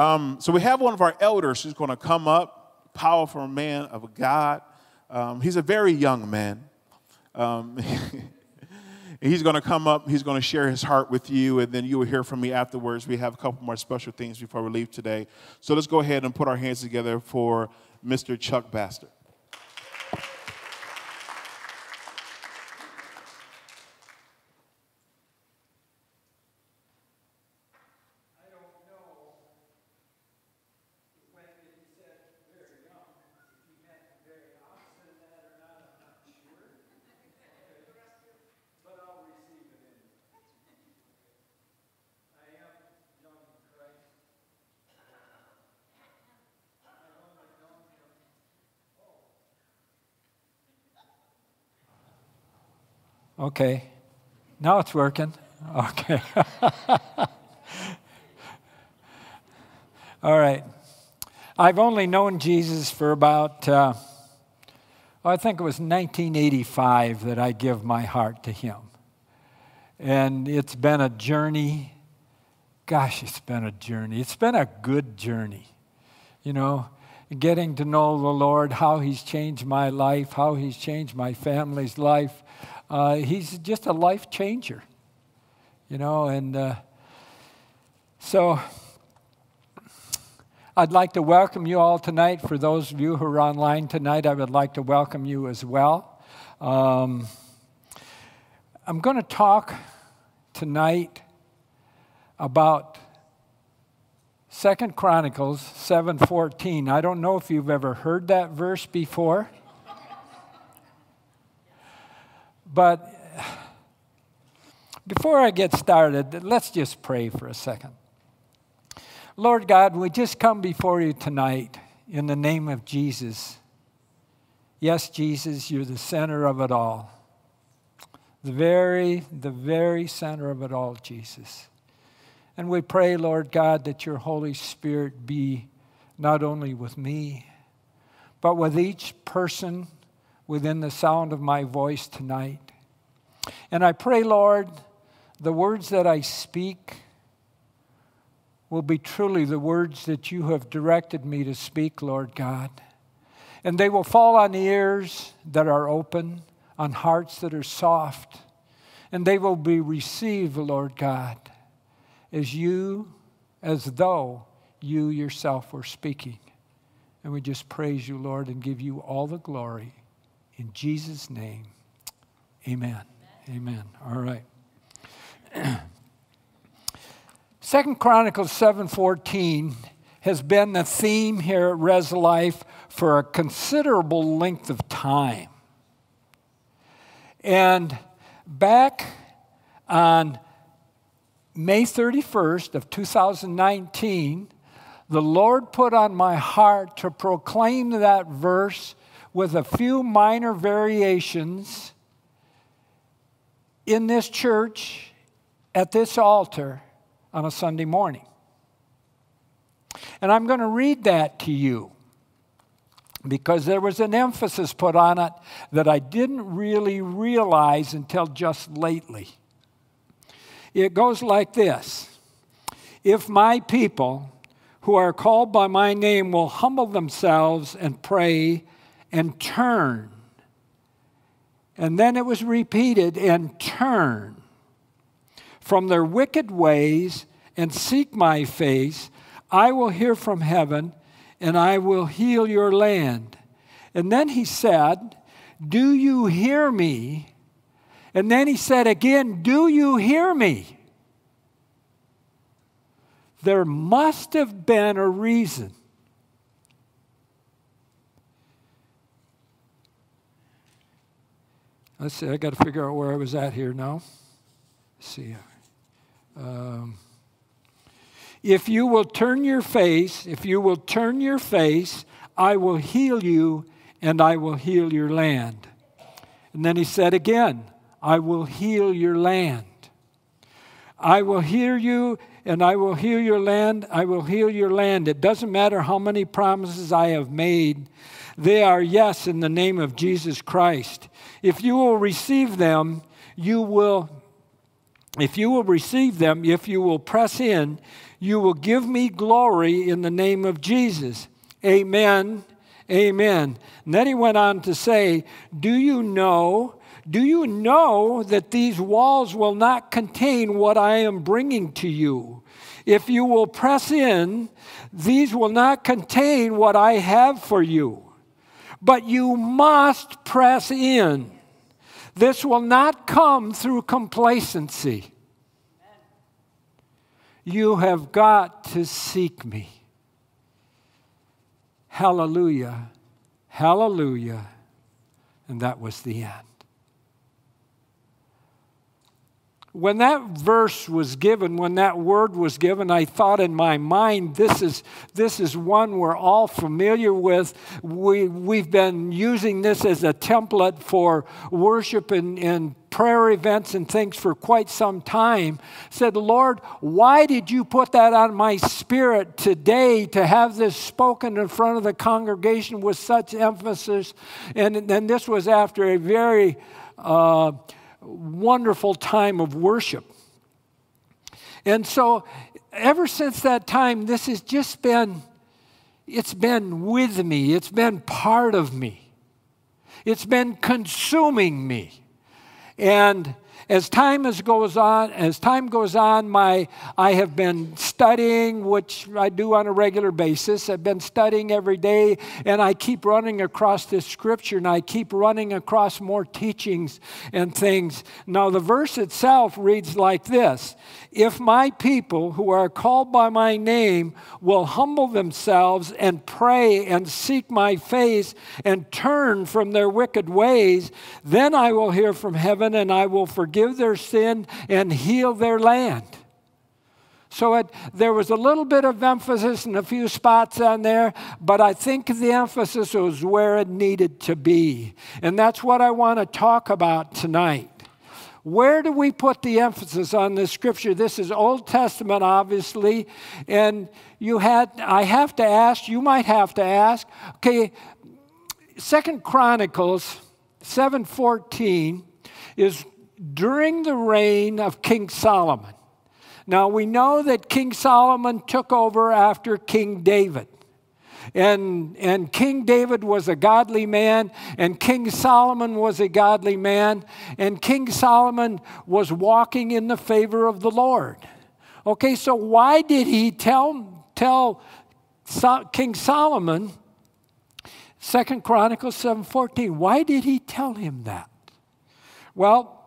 Um, so we have one of our elders who's going to come up, powerful man of God. Um, he's a very young man. Um, he's going to come up, he's going to share his heart with you, and then you will hear from me afterwards. We have a couple more special things before we leave today. So let's go ahead and put our hands together for Mr. Chuck Baxter. Okay. Now it's working. Okay. All right. I've only known Jesus for about, uh, I think it was 1985 that I give my heart to Him. And it's been a journey. Gosh, it's been a journey. It's been a good journey. You know, getting to know the Lord, how He's changed my life, how He's changed my family's life uh, he's just a life changer, you know, and uh, so I'd like to welcome you all tonight. For those of you who are online tonight, I would like to welcome you as well. Um, I'm going to talk tonight about Second Chronicles 7:14. I don't know if you've ever heard that verse before. But before I get started, let's just pray for a second. Lord God, we just come before you tonight in the name of Jesus. Yes, Jesus, you're the center of it all. The very, the very center of it all, Jesus. And we pray, Lord God, that your Holy Spirit be not only with me, but with each person within the sound of my voice tonight. And I pray, Lord, the words that I speak will be truly the words that you have directed me to speak, Lord God. And they will fall on ears that are open, on hearts that are soft, and they will be received, Lord God, as you, as though you yourself were speaking. And we just praise you, Lord, and give you all the glory. In Jesus' name, amen. Amen. All right. Second Chronicles 7:14 has been the theme here at Res Life for a considerable length of time. And back on May 31st of 2019, the Lord put on my heart to proclaim that verse with a few minor variations in this church at this altar on a Sunday morning. And I'm going to read that to you because there was an emphasis put on it that I didn't really realize until just lately. It goes like this If my people who are called by my name will humble themselves and pray and turn. And then it was repeated and turn from their wicked ways and seek my face. I will hear from heaven and I will heal your land. And then he said, Do you hear me? And then he said again, Do you hear me? There must have been a reason Let's see, I got to figure out where I was at here now. Let's see. Um, if you will turn your face, if you will turn your face, I will heal you and I will heal your land. And then he said again, I will heal your land. I will heal you and I will heal your land. I will heal your land. It doesn't matter how many promises I have made, they are yes in the name of Jesus Christ. If you will receive them, you will, if you will receive them, if you will press in, You will give me glory in the name of Jesus. Amen. Amen. And then he went on to say, Do you know? Do you know that these walls will not contain what I am bringing to you? If you will press in, these will not contain what I have for you. But you must press in. This will not come through complacency. You have got to seek me. Hallelujah. Hallelujah. And that was the end. When that verse was given, when that word was given, I thought in my mind, this is, this is one we're all familiar with. We, we've been using this as a template for worship and, and prayer events and things for quite some time. Said, Lord, why did you put that on my spirit today to have this spoken in front of the congregation with such emphasis? And then this was after a very uh, wonderful time of worship. And so, ever since that time, this has just been, it's been with me, it's been part of me, it's been consuming me. And as time as goes on, as time goes on, my I have been studying, which I do on a regular basis. I've been studying every day, and I keep running across this scripture, and I keep running across more teachings and things. Now, the verse itself reads like this: If my people who are called by my name will humble themselves and pray and seek my face and turn from their wicked ways, then I will hear from heaven and I will forgive forgive their sin and heal their land. So it, there was a little bit of emphasis in a few spots on there, but I think the emphasis was where it needed to be. And that's what I want to talk about tonight. Where do we put the emphasis on this scripture? This is Old Testament, obviously, and you had I have to ask, you might have to ask, okay, Second Chronicles 7:14 is during the reign of King Solomon. Now, we know that King Solomon took over after King David. And, and King David was a godly man, and King Solomon was a godly man, and King Solomon was walking in the favor of the Lord. Okay, so why did he tell, tell so, King Solomon, Second Chronicles 7:14, why did he tell him that? Well,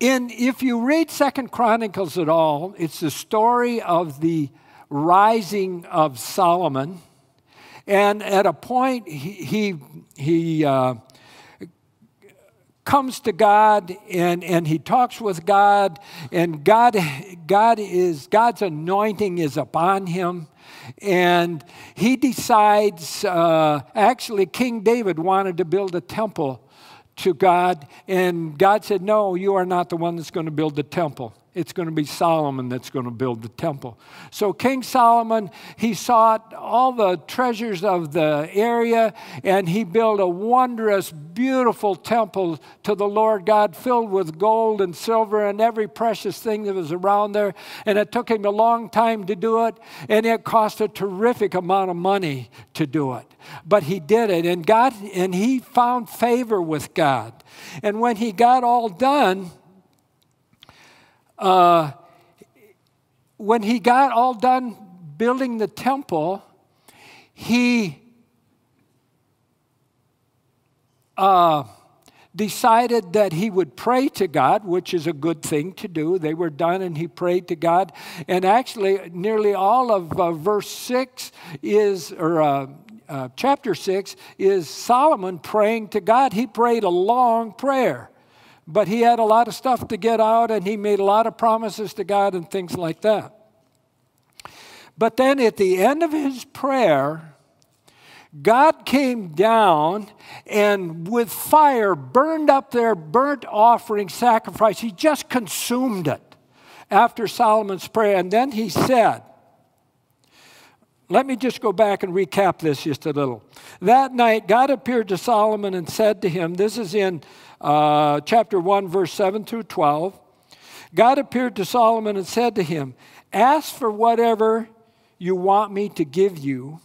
in, if you read Second Chronicles at all, it's the story of the rising of Solomon. And at a point, he, he, he uh, comes to God and, and he talks with God, and God, God is, God's anointing is upon him. And he decides, uh, actually, King David wanted to build a temple to God, and God said, No, you are not the one that's going to build the temple. It's going to be Solomon that's going to build the temple. So, King Solomon, he sought all the treasures of the area and he built a wondrous, beautiful temple to the Lord God filled with gold and silver and every precious thing that was around there. And it took him a long time to do it, and it cost a terrific amount of money to do it. But he did it, and God, and he found favor with God. And when he got all done, uh, when he got all done building the temple, he uh, decided that he would pray to God, which is a good thing to do. They were done and he prayed to God. And actually, nearly all of uh, verse 6 is, or uh, uh, chapter 6 is Solomon praying to God. He prayed a long prayer but he had a lot of stuff to get out and he made a lot of promises to God and things like that. But then at the end of his prayer, God came down and with fire burned up their burnt offering sacrifice. He just consumed it after Solomon's prayer. And then he said, let me just go back and recap this just a little. That night, God appeared to Solomon and said to him, This is in uh, chapter 1, verse 7 through 12. God appeared to Solomon and said to him, Ask for whatever you want me to give you.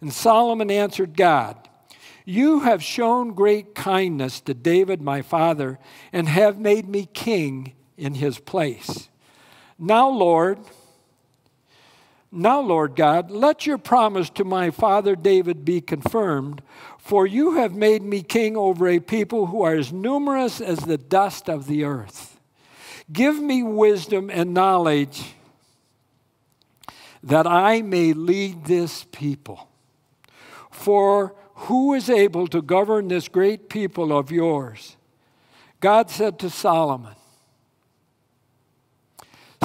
And Solomon answered God, You have shown great kindness to David my father, and have made me king in his place. Now, Lord, now, Lord God, let your promise to my father David be confirmed, for you have made me king over a people who are as numerous as the dust of the earth. Give me wisdom and knowledge that I may lead this people. For who is able to govern this great people of yours? God said to Solomon,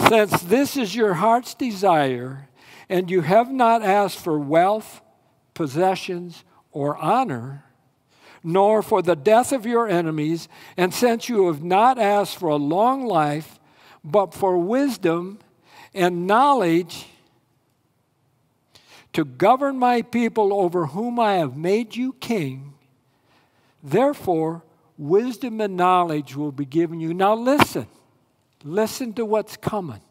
Since this is your heart's desire, and you have not asked for wealth, possessions, or honor, nor for the death of your enemies, and since you have not asked for a long life, but for wisdom and knowledge to govern my people over whom I have made you king, therefore wisdom and knowledge will be given you. Now listen, listen to what's coming.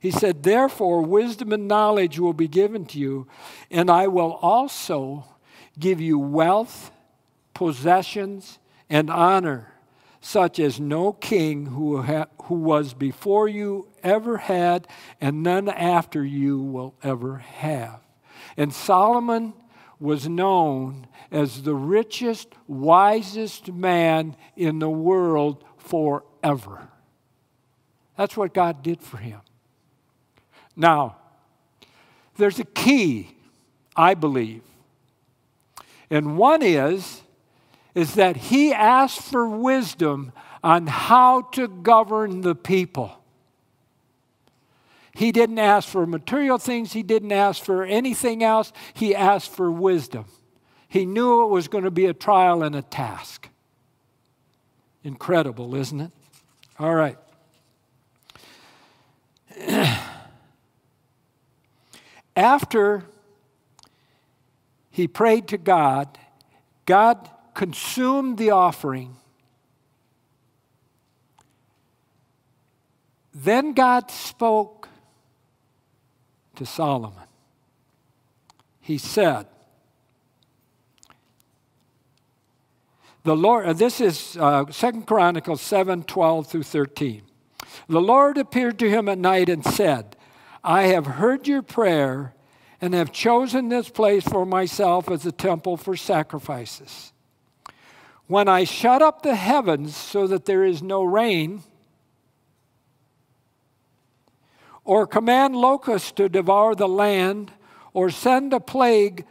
He said, Therefore, wisdom and knowledge will be given to you, and I will also give you wealth, possessions, and honor, such as no king who, ha- who was before you ever had, and none after you will ever have. And Solomon was known as the richest, wisest man in the world forever. That's what God did for him. Now, there's a key, I believe. And one is is that he asked for wisdom on how to govern the people. He didn't ask for material things, he didn't ask for anything else. He asked for wisdom. He knew it was going to be a trial and a task. Incredible, isn't it? All right. After he prayed to God, God consumed the offering. Then God spoke to Solomon. He said, The Lord, uh, this is uh, 2 Chronicles 7 12 through 13. The Lord appeared to him at night and said, I have heard your prayer and have chosen this place for myself as a temple for sacrifices. When I shut up the heavens so that there is no rain, or command locusts to devour the land, or send a plague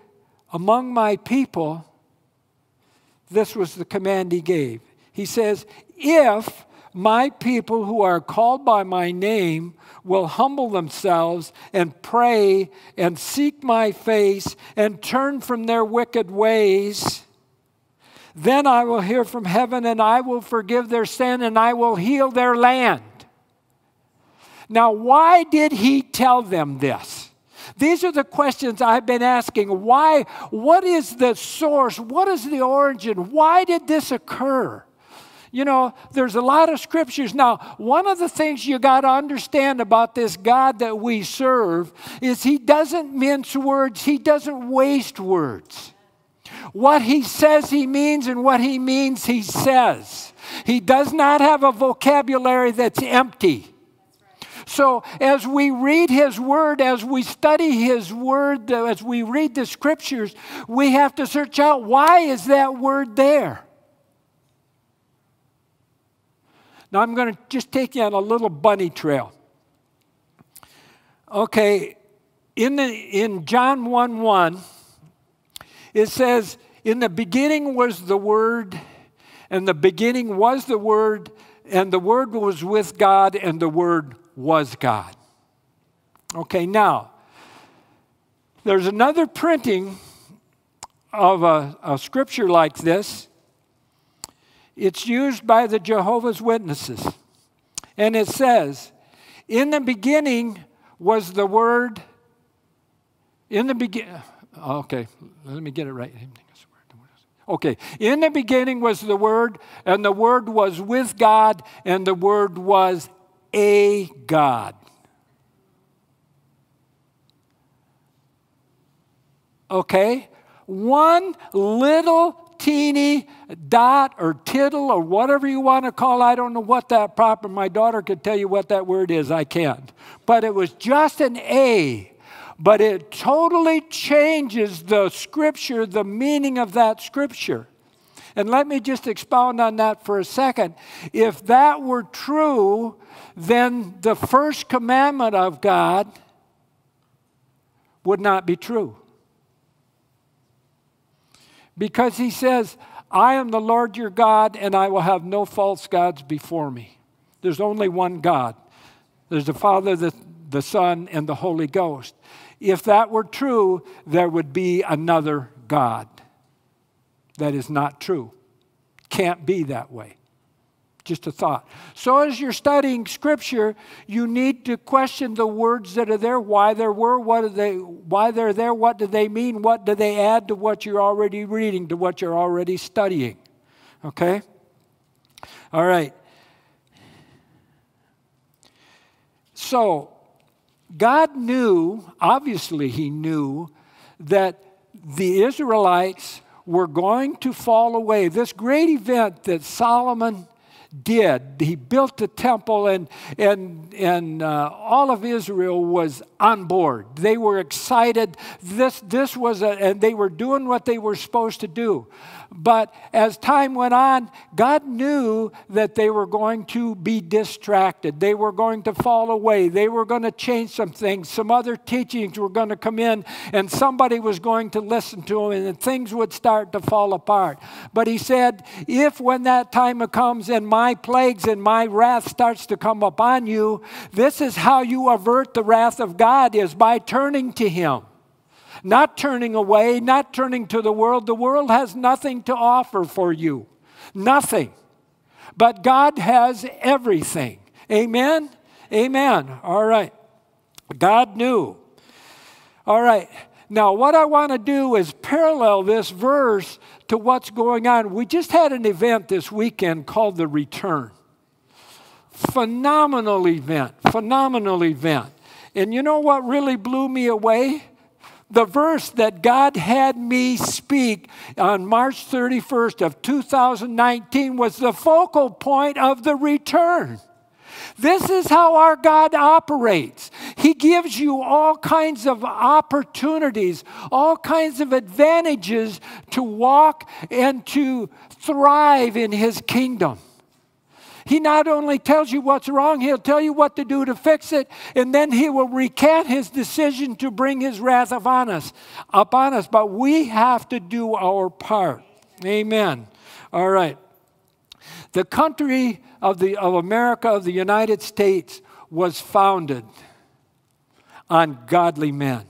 among my people, this was the command he gave. He says, If my people who are called by my name will humble themselves and pray and seek my face and turn from their wicked ways, then I will hear from heaven and I will forgive their sin and I will heal their land. Now, why did he tell them this? These are the questions I've been asking. Why? What is the source? What is the origin? Why did this occur? You know, there's a lot of scriptures. Now, one of the things you got to understand about this God that we serve is he doesn't mince words, he doesn't waste words. What he says he means and what he means he says. He does not have a vocabulary that's empty. So, as we read His Word, as we study His Word, as we read the Scriptures, we have to search out why is that word there? Now I'm going to just take you on a little bunny trail. Okay, in, the, in John 1 1, it says, In the beginning was the Word, and the beginning was the Word, and the Word was with God, and the Word was God. Okay, now, there's another printing of a, a scripture like this it's used by the Jehovah's Witnesses. And it says, In the beginning was the Word. In the beginning, oh, okay, let me get it right. Okay, in the beginning was the Word, and the Word was with God, and the Word was a God. Okay? One little teeny dot or tittle or whatever you want to call it. I don't know what that proper, my daughter could tell you what that word is. I can't. But it was just an A. But it totally changes the scripture, the meaning of that scripture. And let me just expound on that for a second. If that were true, then the first commandment of God would not be true. Because he says, I am the Lord your God, and I will have no false gods before me. There's only one God. There's the Father, the, the Son, and the Holy Ghost. If that were true, there would be another God. That is not true. Can't be that way. Just a thought. So, as you're studying Scripture, you need to question the words that are there, why there were, what are they, why they're there, what do they mean, what do they add to what you're already reading, to what you're already studying. Okay? All right. So, God knew, obviously, He knew, that the Israelites were going to fall away. This great event that Solomon did. He built the temple, and, and, and uh, all of Israel was on board. They were excited. This, this was a, and they were doing what they were supposed to do. But as time went on, God knew that they were going to be distracted. They were going to fall away. They were going to change some things. Some other teachings were going to come in, and somebody was going to listen to them, and things would start to fall apart. But He said, If when that time comes and my plagues and my wrath starts to come upon you, this is how you avert the wrath of God is by turning to Him not turning away, not turning to the world. The world has nothing to offer for you. Nothing. But God has everything. Amen? Amen. All right. God knew. All right. Now, what I want to do is parallel this verse to what's going on. We just had an event this weekend called The Return. Phenomenal event. Phenomenal event. And you know what really blew me away? The verse that God had me speak on March 31st of 2019 was the focal point of the return. This is how our God operates. He gives you all kinds of opportunities, all kinds of advantages to walk and to thrive in His kingdom. He not only tells you what's wrong, he'll tell you what to do to fix it, and then he will recant his decision to bring his wrath upon us, upon us. But we have to do our part. Amen. All right. The country of, the, of America, of the United States, was founded on godly men.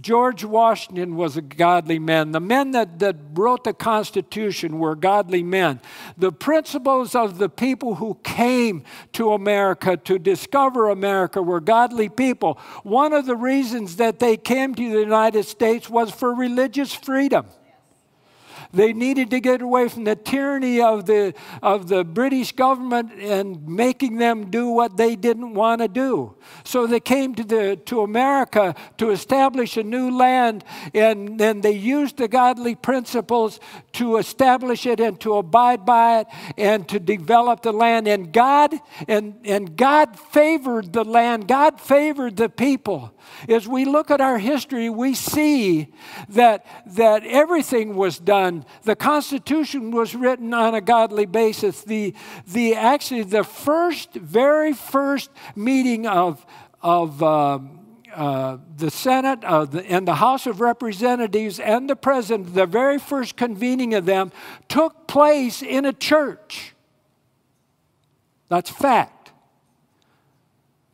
George Washington was a godly man. The men that, that wrote the Constitution were godly men. The principles of the people who came to America to discover America were godly people. One of the reasons that they came to the United States was for religious freedom. They needed to get away from the tyranny of the, of the British government and making them do what they didn't want to do. So they came to, the, to America to establish a new land, and then they used the godly principles to establish it and to abide by it and to develop the land. And God, and, and God favored the land, God favored the people. As we look at our history, we see that, that everything was done. The Constitution was written on a godly basis. The, the actually, the first, very first meeting of, of uh, uh, the Senate uh, the, and the House of Representatives and the President, the very first convening of them took place in a church. That's fact.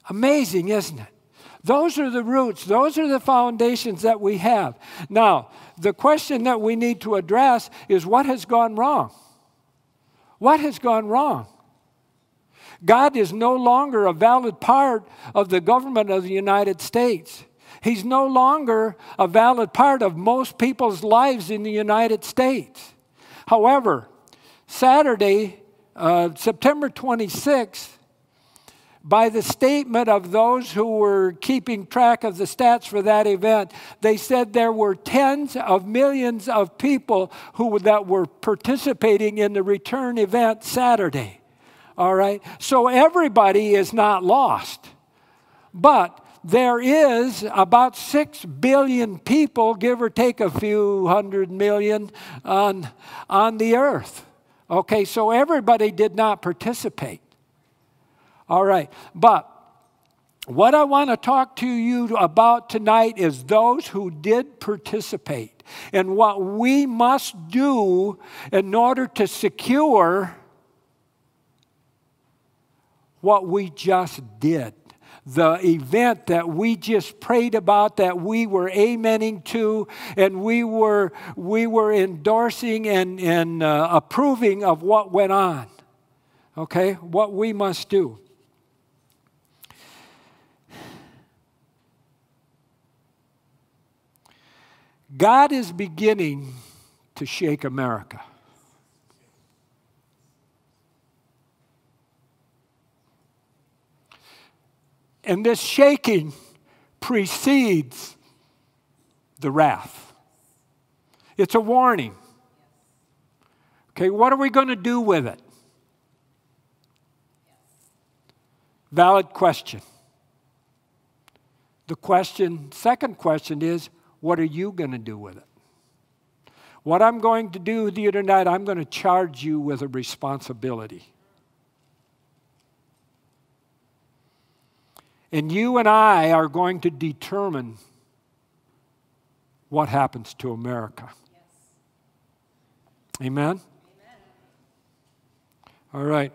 Amazing, isn't it? Those are the roots, those are the foundations that we have. Now, the question that we need to address is what has gone wrong? What has gone wrong? God is no longer a valid part of the government of the United States. He's no longer a valid part of most people's lives in the United States. However, Saturday, uh, September 26th, by the statement of those who were keeping track of the stats for that event, they said there were tens of millions of people who that were participating in the return event Saturday. All right? So everybody is not lost. But there is about 6 billion people, give or take a few hundred million, on, on the earth. Okay, so everybody did not participate. All right, but what I want to talk to you about tonight is those who did participate and what we must do in order to secure what we just did the event that we just prayed about, that we were amening to, and we were, we were endorsing and, and uh, approving of what went on. Okay? What we must do. God is beginning to shake America. And this shaking precedes the wrath. It's a warning. Okay, what are we going to do with it? Valid question. The question, second question is, what are you going to do with it? What I'm going to do with you tonight, I'm going to charge you with a responsibility. And you and I are going to determine what happens to America. Yes. Amen? Amen? All right.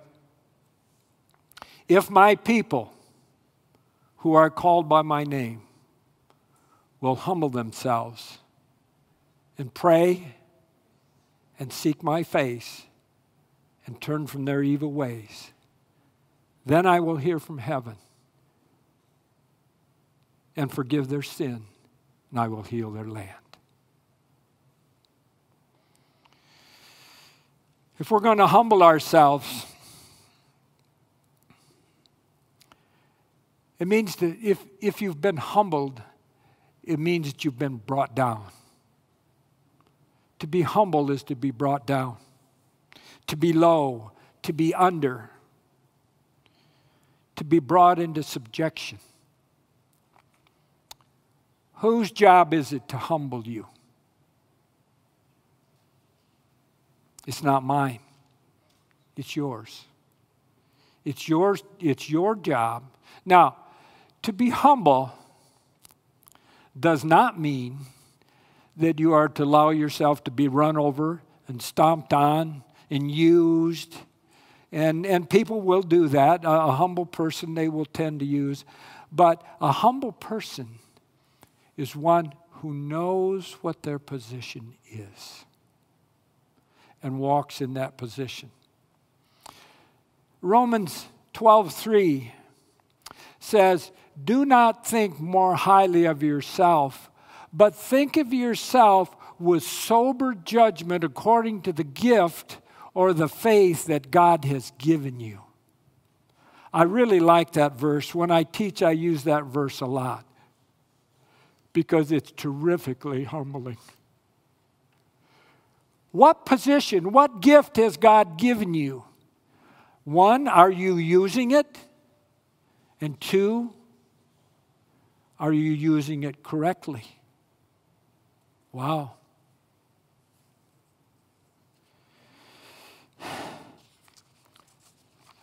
If my people who are called by my name will humble themselves and pray and seek my face and turn from their evil ways, then I will hear from heaven and forgive their sin, and I will heal their land. If we're going to humble ourselves, it means that if, if you've been humbled, it means that you've been brought down. To be humble is to be brought down, to be low, to be under, to be brought into subjection. Whose job is it to humble you? It's not mine. It's yours. It's yours, it's your job. Now, to be humble does not mean that you are to allow yourself to be run over and stomped on and used. And, and people will do that. A, a humble person they will tend to use. But a humble person is one who knows what their position is and walks in that position. Romans 12:3 says, "Do not think more highly of yourself, but think of yourself with sober judgment according to the gift or the faith that God has given you." I really like that verse. When I teach, I use that verse a lot because it's terrifically humbling. What position, what gift has God given you? One, are you using it? And two, are you using it correctly? Wow.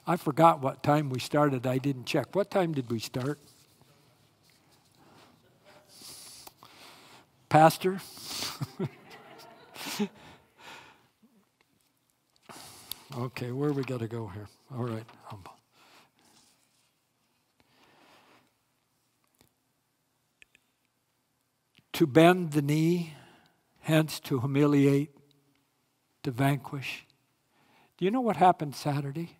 I forgot what time we started. I didn't check. What time did we start? Pastor? okay, where we got to go here? All right, humble. To bend the knee, hence to humiliate, to vanquish. Do you know what happened Saturday?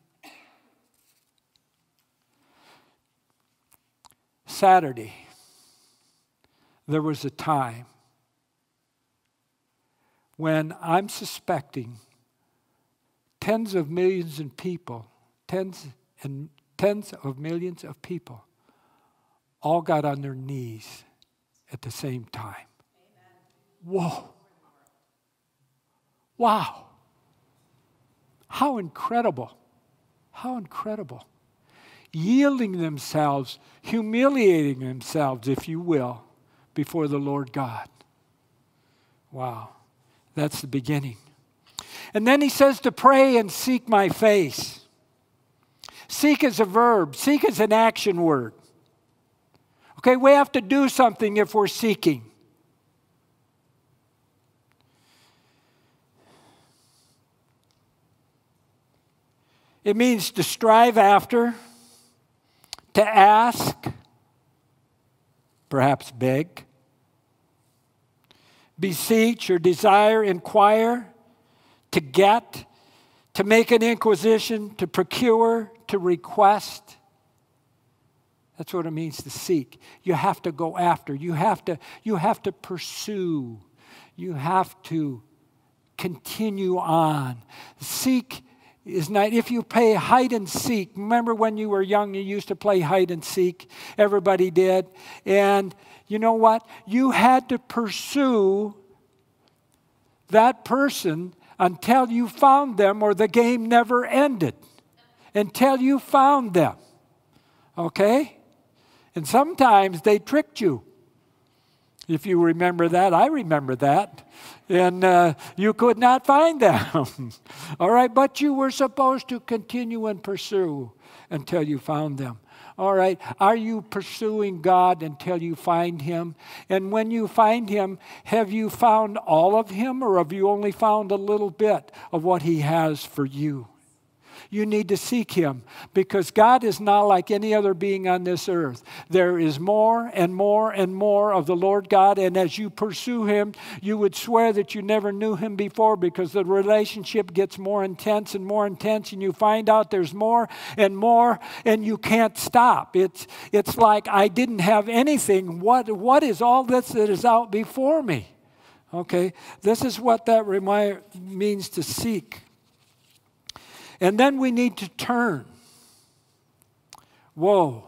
Saturday, there was a time when I'm suspecting tens of millions of people, tens and tens of millions of people all got on their knees at the same time. Whoa. Wow. How incredible. How incredible. Yielding themselves, humiliating themselves, if you will, before the Lord God. Wow. That's the beginning. And then he says to pray and seek my face. Seek is a verb, seek is an action word. Okay, we have to do something if we're seeking. It means to strive after, to ask, perhaps beg, beseech or desire, inquire, to get, to make an inquisition, to procure, to request. That's what it means to seek. You have to go after. You have to, you have to pursue. You have to continue on. Seek is not, if you play hide and seek, remember when you were young, you used to play hide and seek? Everybody did. And you know what? You had to pursue that person until you found them, or the game never ended. Until you found them. Okay? And sometimes they tricked you. If you remember that, I remember that. And uh, you could not find them. All right, but you were supposed to continue and pursue until you found them. All right, are you pursuing God until you find Him? And when you find Him, have you found all of Him or have you only found a little bit of what He has for you? You need to seek Him because God is not like any other being on this earth. There is more and more and more of the Lord God, and as you pursue Him, you would swear that you never knew Him before because the relationship gets more intense and more intense, and you find out there's more and more, and you can't stop. It's, it's like I didn't have anything. What, what is all this that is out before me? Okay, this is what that remi- means to seek. And then we need to turn. Whoa.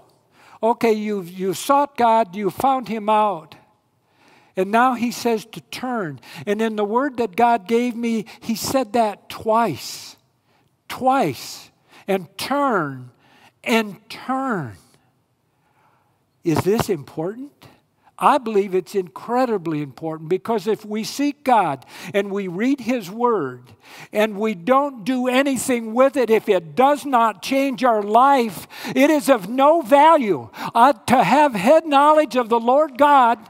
Okay, you've, you've sought God, you found Him out. And now He says to turn. And in the word that God gave me, He said that twice. Twice. And turn and turn. Is this important? I believe it's incredibly important because if we seek God and we read His Word and we don't do anything with it, if it does not change our life, it is of no value. Uh, to have head knowledge of the Lord God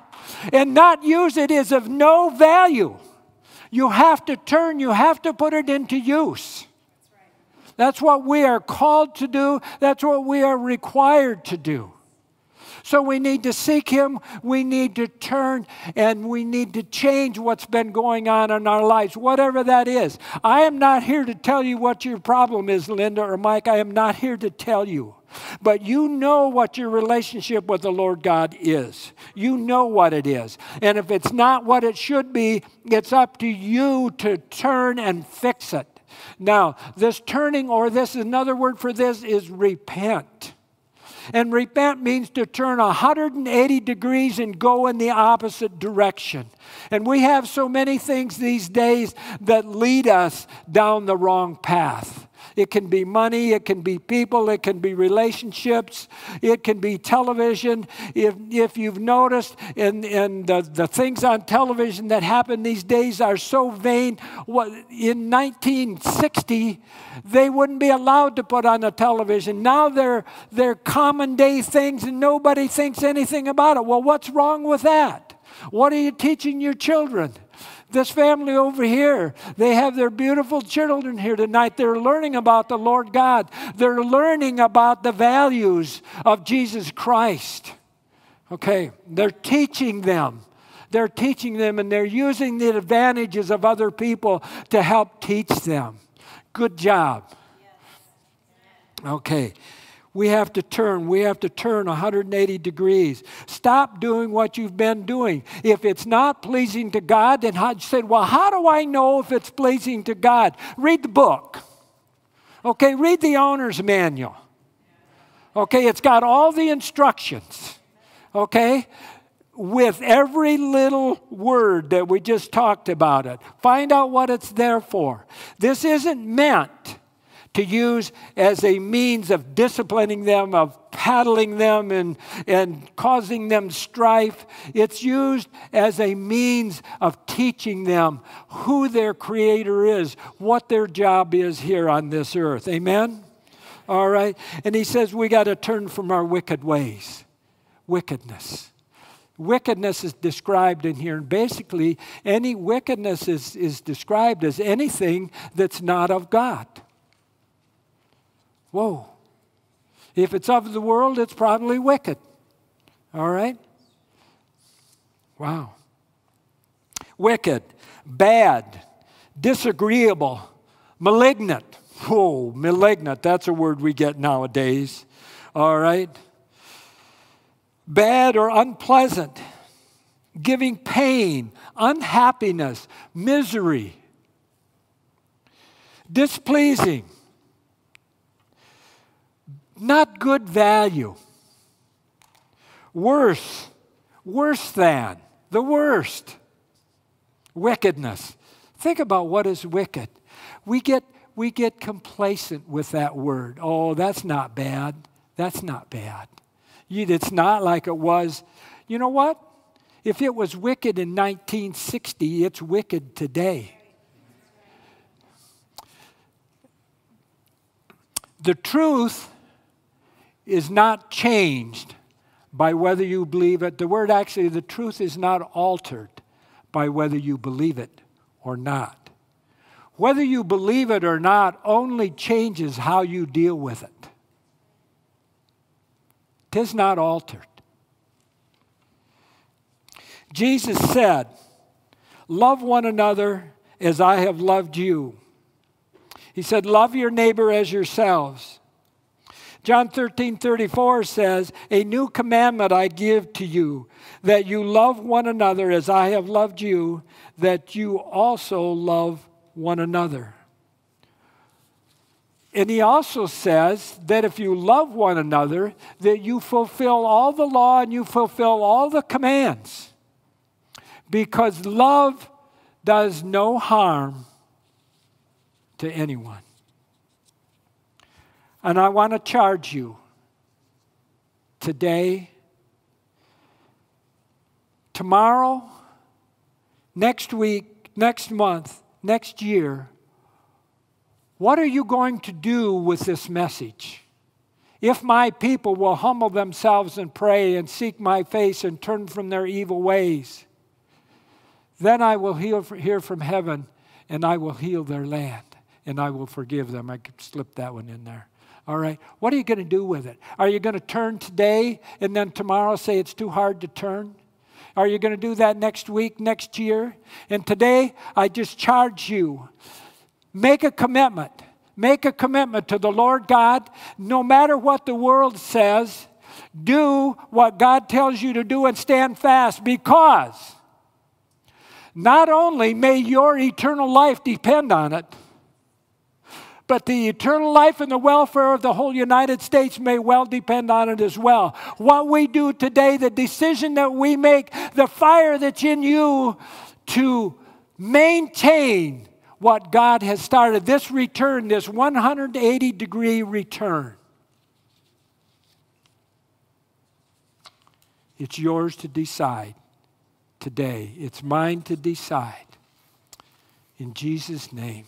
and not use it is of no value. You have to turn, you have to put it into use. That's what we are called to do, that's what we are required to do. So we need to seek Him, we need to turn, and we need to change what's been going on in our lives, whatever that is. I am not here to tell you what your problem is, Linda or Mike. I am not here to tell you. But you know what your relationship with the Lord God is. You know what it is. And if it's not what it should be, it's up to you to turn and fix it. Now, this turning, or this another word for this, is repent. And repent means to turn 180 degrees and go in the opposite direction. And we have so many things these days that lead us down the wrong path. It can be money, it can be people, it can be relationships, it can be television. If, if you've noticed, and, and the, the things on television that happen these days are so vain. What, in 1960, they wouldn't be allowed to put on the television. Now they're, they're common day things and nobody thinks anything about it. Well, what's wrong with that? What are you teaching your children? This family over here, they have their beautiful children here tonight. They're learning about the Lord God, they're learning about the values of Jesus Christ. Okay, they're teaching them. They're teaching them and they're using the advantages of other people to help teach them. Good job. Okay. We have to turn. We have to turn 180 degrees. Stop doing what you've been doing. If it's not pleasing to God, then I said, Well, how do I know if it's pleasing to God? Read the book. Okay, read the owner's manual. Okay, it's got all the instructions. Okay? With every little word that we just talked about it. Find out what it's there for. This isn't meant to use as a means of disciplining them, of paddling them, and, and causing them strife. It's used as a means of teaching them who their Creator is, what their job is here on this earth. Amen? All right? And he says we got to turn from our wicked ways. Wickedness. Wickedness is described in here, and basically, any wickedness is, is described as anything that's not of God. Whoa. If it's of the world, it's probably wicked. All right? Wow. Wicked, bad, disagreeable, malignant. Whoa, malignant. That's a word we get nowadays. All right? Bad or unpleasant, giving pain, unhappiness, misery, displeasing not good value. Worse, worse than, the worst. Wickedness. Think about what is wicked. We get, we get complacent with that word. Oh, that's not bad. That's not bad. It's not like it was. You know what? If it was wicked in 1960, it's wicked today. The truth is not changed by whether you believe it. The word actually, the truth is not altered by whether you believe it or not. Whether you believe it or not only changes how you deal with it. Tis not altered. Jesus said, Love one another as I have loved you. He said, Love your neighbor as yourselves. John 13, 34 says, A new commandment I give to you, that you love one another as I have loved you, that you also love one another. And he also says that if you love one another, that you fulfill all the law and you fulfill all the commands. Because love does no harm to anyone. And I want to charge you today, tomorrow, next week, next month, next year. What are you going to do with this message? If my people will humble themselves and pray and seek my face and turn from their evil ways, then I will hear from heaven and I will heal their land and I will forgive them. I could slip that one in there. All right. What are you going to do with it? Are you going to turn today and then tomorrow say it's too hard to turn? Are you going to do that next week, next year? And today, I just charge you make a commitment. Make a commitment to the Lord God, no matter what the world says. Do what God tells you to do and stand fast because not only may your eternal life depend on it, but the eternal life and the welfare of the whole United States may well depend on it as well. What we do today, the decision that we make, the fire that's in you to maintain what God has started, this return, this 180 degree return. It's yours to decide today. It's mine to decide. In Jesus' name,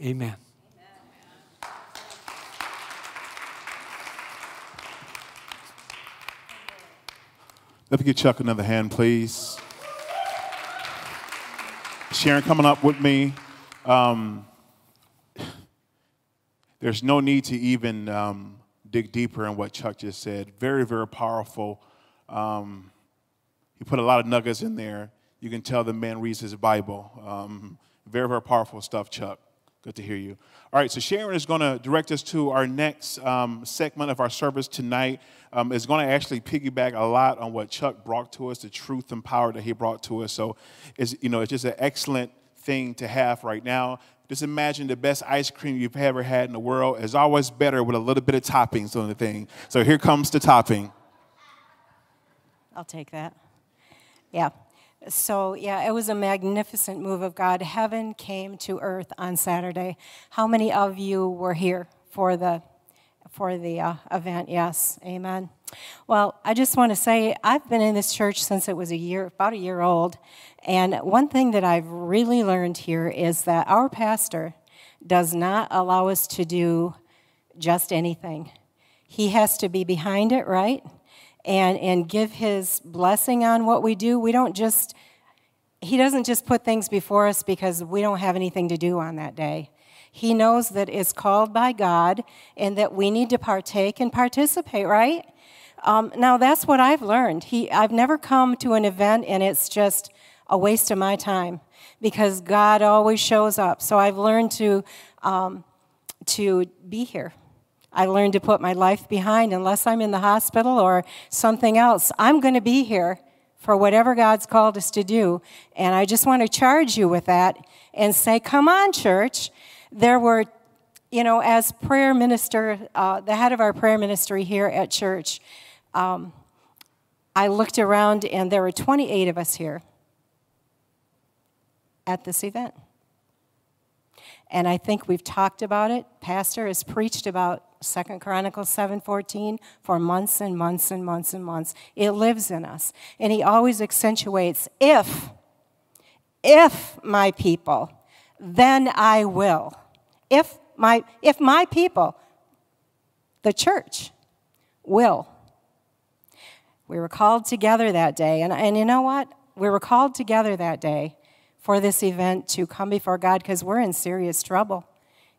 amen. Let me get Chuck another hand, please. Sharon coming up with me. Um, there's no need to even um, dig deeper in what Chuck just said. Very, very powerful. Um, he put a lot of nuggets in there. You can tell the man reads his Bible. Um, very, very powerful stuff, Chuck. Good to hear you. All right, so Sharon is going to direct us to our next um, segment of our service tonight. Um, it's going to actually piggyback a lot on what Chuck brought to us, the truth and power that he brought to us. So, it's, you know, it's just an excellent thing to have right now. Just imagine the best ice cream you've ever had in the world is always better with a little bit of toppings on the thing. So here comes the topping. I'll take that. Yeah. So, yeah, it was a magnificent move of God. Heaven came to earth on Saturday. How many of you were here for the for the uh, event? Yes. Amen. Well, I just want to say I've been in this church since it was a year, about a year old. And one thing that I've really learned here is that our pastor does not allow us to do just anything. He has to be behind it, right? And, and give his blessing on what we do. We don't just, he doesn't just put things before us because we don't have anything to do on that day. He knows that it's called by God and that we need to partake and participate, right? Um, now, that's what I've learned. He, I've never come to an event and it's just a waste of my time because God always shows up. So I've learned to, um, to be here. I learned to put my life behind unless I'm in the hospital or something else. I'm going to be here for whatever God's called us to do. And I just want to charge you with that and say, come on, church. There were, you know, as prayer minister, uh, the head of our prayer ministry here at church, um, I looked around and there were 28 of us here at this event. And I think we've talked about it. Pastor has preached about Second Chronicles 7:14 for months and months and months and months. It lives in us. And he always accentuates if if my people, then I will. If my if my people, the church, will we were called together that day. And, and you know what? We were called together that day for this event to come before God because we're in serious trouble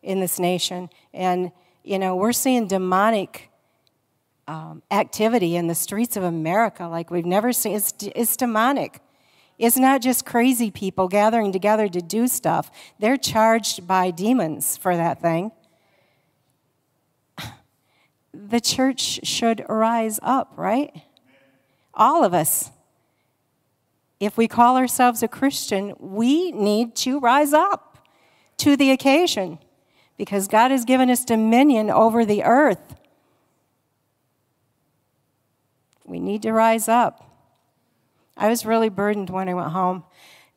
in this nation. And, you know, we're seeing demonic um, activity in the streets of America like we've never seen. It's, it's demonic. It's not just crazy people gathering together to do stuff, they're charged by demons for that thing. The church should rise up, right? All of us. If we call ourselves a Christian, we need to rise up to the occasion because God has given us dominion over the earth. We need to rise up. I was really burdened when I went home.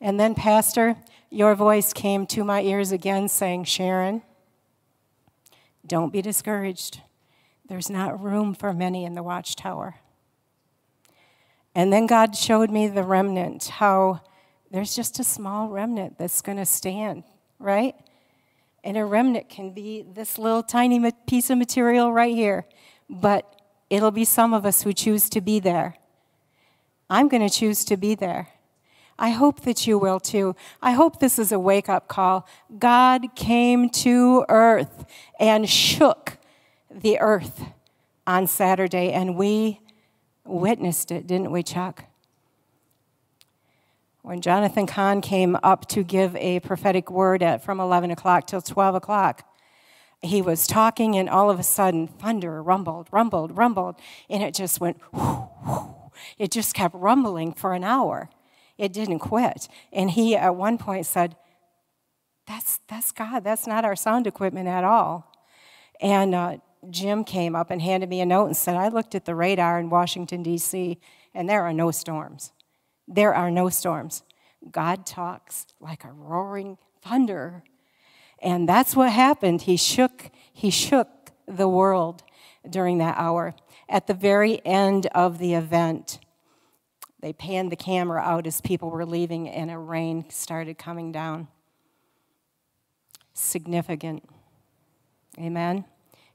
And then, Pastor, your voice came to my ears again saying, Sharon, don't be discouraged. There's not room for many in the watchtower. And then God showed me the remnant, how there's just a small remnant that's going to stand, right? And a remnant can be this little tiny piece of material right here, but it'll be some of us who choose to be there. I'm going to choose to be there. I hope that you will too. I hope this is a wake up call. God came to earth and shook the earth on Saturday, and we witnessed it, didn't we, Chuck? When Jonathan Cahn came up to give a prophetic word at, from 11 o'clock till 12 o'clock, he was talking, and all of a sudden, thunder rumbled, rumbled, rumbled, and it just went, whoo, whoo. it just kept rumbling for an hour. It didn't quit. And he, at one point, said, That's, that's God. That's not our sound equipment at all. And uh, Jim came up and handed me a note and said, I looked at the radar in Washington, D.C., and there are no storms. There are no storms. God talks like a roaring thunder. And that's what happened. He shook, he shook the world during that hour. At the very end of the event, they panned the camera out as people were leaving, and a rain started coming down. Significant. Amen.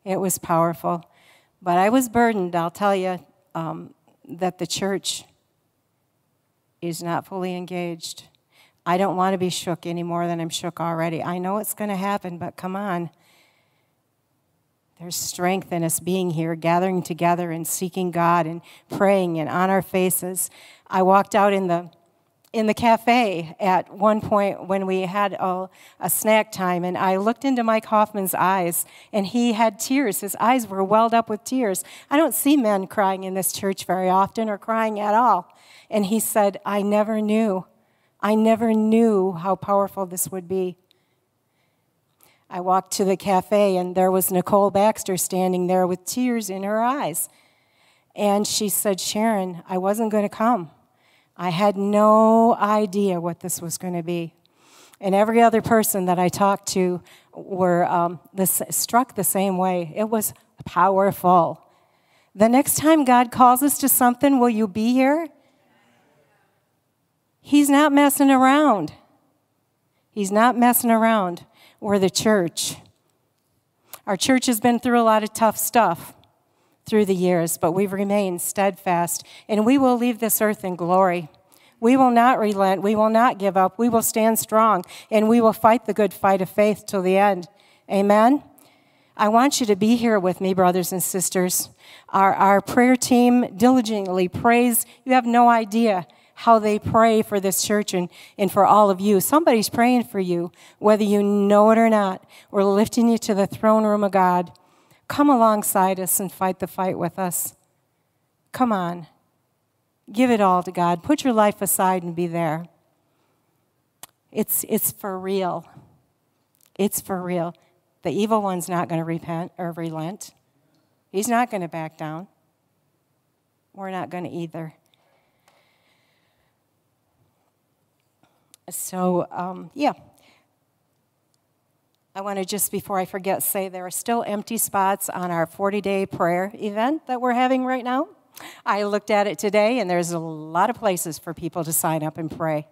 It was powerful. But I was burdened, I'll tell you, um, that the church is not fully engaged. I don't want to be shook any more than I'm shook already. I know it's going to happen, but come on. There's strength in us being here, gathering together and seeking God and praying and on our faces. I walked out in the in the cafe at one point when we had a, a, snack time, and I looked into Mike Hoffman's eyes, and he had tears. His eyes were welled up with tears. I don't see men crying in this church very often or crying at all. And he said, I never knew I never knew how powerful this would be. I walked to the cafe, and there was Nicole Baxter standing there with tears in her eyes. And she said, Sharon, I wasn't going to come. I had no idea what this was going to be. And every other person that I talked to were um, this, struck the same way. It was powerful. The next time God calls us to something, will you be here? He's not messing around. He's not messing around. We're the church. Our church has been through a lot of tough stuff through the years, but we've remained steadfast, and we will leave this earth in glory. We will not relent. We will not give up. We will stand strong, and we will fight the good fight of faith till the end. Amen? I want you to be here with me, brothers and sisters. Our, our prayer team diligently prays. You have no idea how they pray for this church and, and for all of you. Somebody's praying for you, whether you know it or not. We're lifting you to the throne room of God. Come alongside us and fight the fight with us. Come on. Give it all to God. Put your life aside and be there. It's, it's for real. It's for real. The evil one's not going to repent or relent. He's not going to back down. We're not going to either. So, um, yeah, I want to just before I forget say there are still empty spots on our 40 day prayer event that we're having right now. I looked at it today, and there's a lot of places for people to sign up and pray.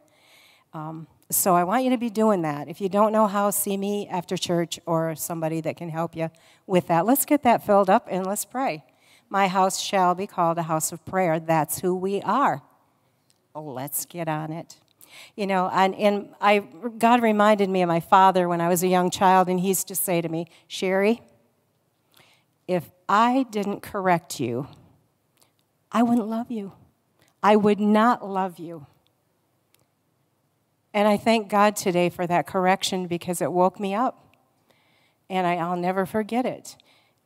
Um, so I want you to be doing that. If you don't know how, see me after church or somebody that can help you with that. Let's get that filled up and let's pray. My house shall be called a house of prayer. That's who we are. Let's get on it. You know, and, and I, God reminded me of my father when I was a young child, and he used to say to me, Sherry, if I didn't correct you, I wouldn't love you. I would not love you. And I thank God today for that correction because it woke me up. And I, will never forget it.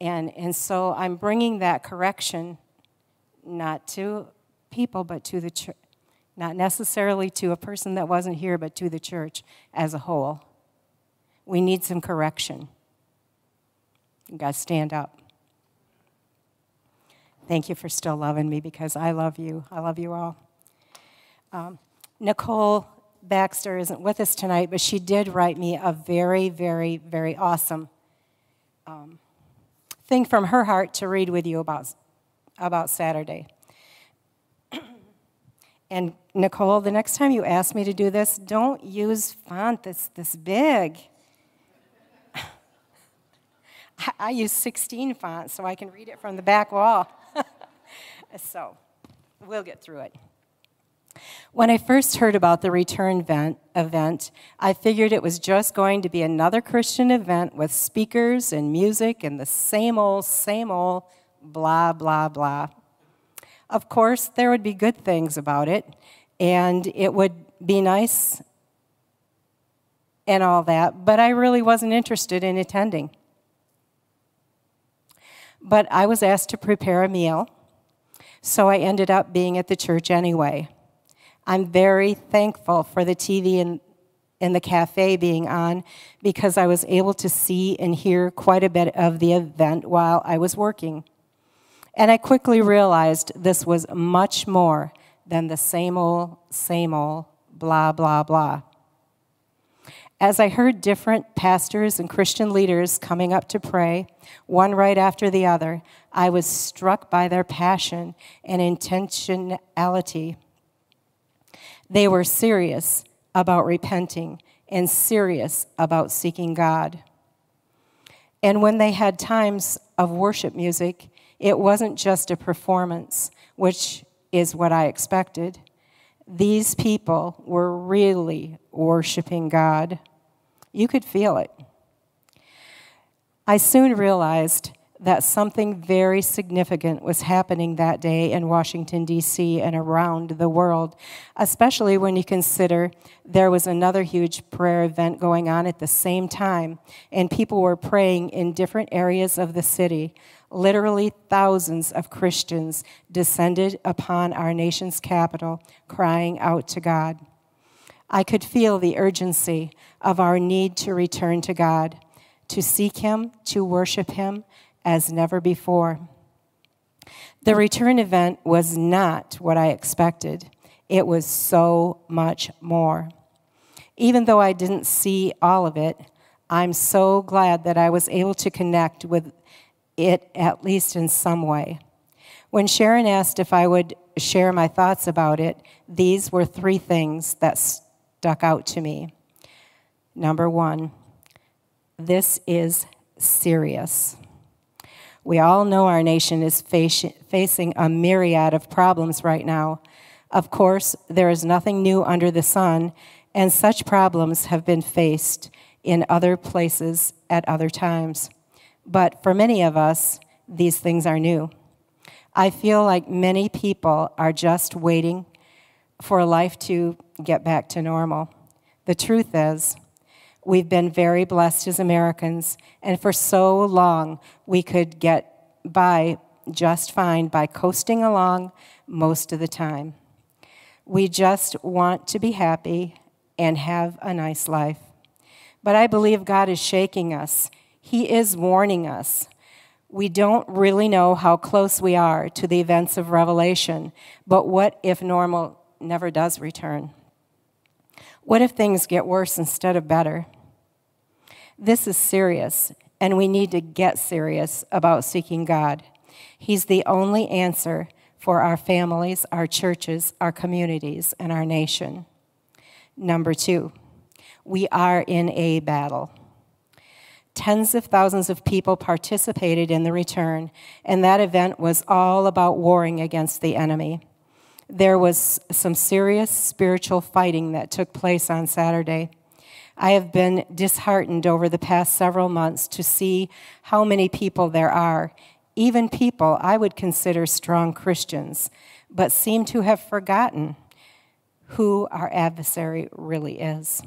And, and so I'm bringing that correction not to people, but to the church not necessarily to a person that wasn't here, but to the church as a whole. We need some correction. You guys stand up. Thank you for still loving me because I love you. I love you all. Um, Nicole Baxter isn't with us tonight, but she did write me a very, very, very awesome um, thing from her heart to read with you about, about Saturday. And Nicole, the next time you ask me to do this, don't use font that's this big. I use 16 font so I can read it from the back wall. so we'll get through it. When I first heard about the return event, event, I figured it was just going to be another Christian event with speakers and music and the same old, same old, blah, blah, blah. Of course, there would be good things about it, and it would be nice and all that, but I really wasn't interested in attending. But I was asked to prepare a meal, so I ended up being at the church anyway. I'm very thankful for the TV in, in the cafe being on because I was able to see and hear quite a bit of the event while I was working. And I quickly realized this was much more than the same old, same old, blah, blah, blah. As I heard different pastors and Christian leaders coming up to pray, one right after the other, I was struck by their passion and intentionality. They were serious about repenting and serious about seeking God. And when they had times of worship music, it wasn't just a performance, which is what I expected. These people were really worshiping God. You could feel it. I soon realized that something very significant was happening that day in Washington, D.C., and around the world, especially when you consider there was another huge prayer event going on at the same time, and people were praying in different areas of the city. Literally, thousands of Christians descended upon our nation's capital, crying out to God. I could feel the urgency of our need to return to God, to seek Him, to worship Him as never before. The return event was not what I expected, it was so much more. Even though I didn't see all of it, I'm so glad that I was able to connect with it at least in some way. When Sharon asked if I would share my thoughts about it, these were three things that stuck out to me. Number one, this is serious. We all know our nation is facing a myriad of problems right now. Of course, there is nothing new under the sun, and such problems have been faced in other places at other times. But for many of us, these things are new. I feel like many people are just waiting for life to get back to normal. The truth is, we've been very blessed as Americans, and for so long we could get by just fine by coasting along most of the time. We just want to be happy and have a nice life. But I believe God is shaking us. He is warning us we don't really know how close we are to the events of Revelation, but what if normal never does return? What if things get worse instead of better? This is serious, and we need to get serious about seeking God. He's the only answer for our families, our churches, our communities, and our nation. Number two, we are in a battle. Tens of thousands of people participated in the return, and that event was all about warring against the enemy. There was some serious spiritual fighting that took place on Saturday. I have been disheartened over the past several months to see how many people there are, even people I would consider strong Christians, but seem to have forgotten who our adversary really is.